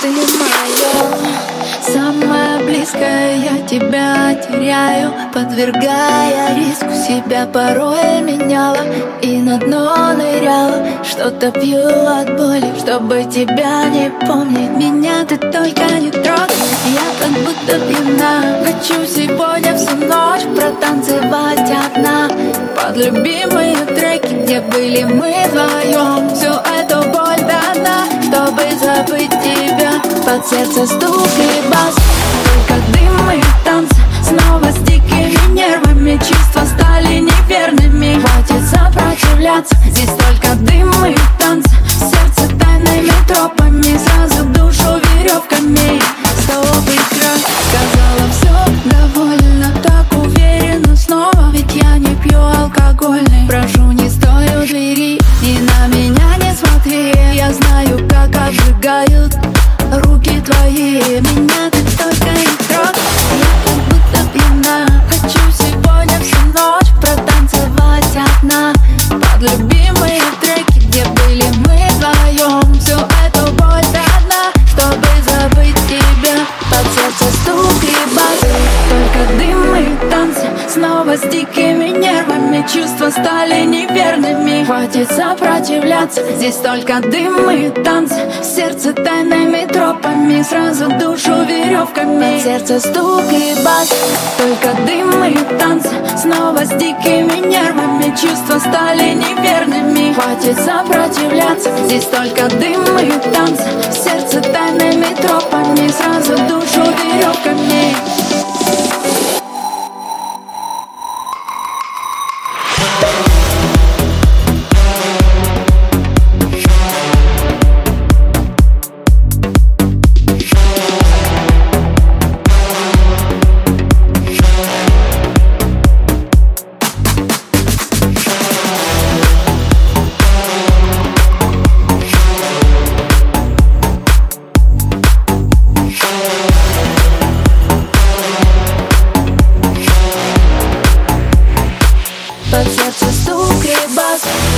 ты моя Самое близкое я тебя теряю Подвергая риску. Себя порой меняла И на дно ныряла. Что-то пью от боли Чтобы тебя не помнить. Меня ты только не трогай. Я как будто пьяна. Хочу сегодня всю ночь Протанцевать одна. Под любимые треки Где были мы вдвоем Всю эту Под сердце стук и бас. Только дым и танцы Снова с дикими нервами Чувства стали неверными. Хватит сопротивляться Здесь только дым и танцы Сердце тайными тропами Сразу душу веревками твои Меня ты только трогай Я как будто пьяна. Хочу сегодня всю ночь Протанцевать одна. Под любимые треки Где были мы вдвоем Всю эту боль до Чтобы забыть тебя. Под сердце стук и Только дым и танцы Снова с дикими нервами Чувства стали неверными. Хватит сопротивляться Здесь только дым и танцы Сердце тайными тропами Сразу душу веревками. Сердце стук и бас Только дым и танцы Снова с дикими нервами Чувства стали неверными. Хватит сопротивляться Здесь только дым us.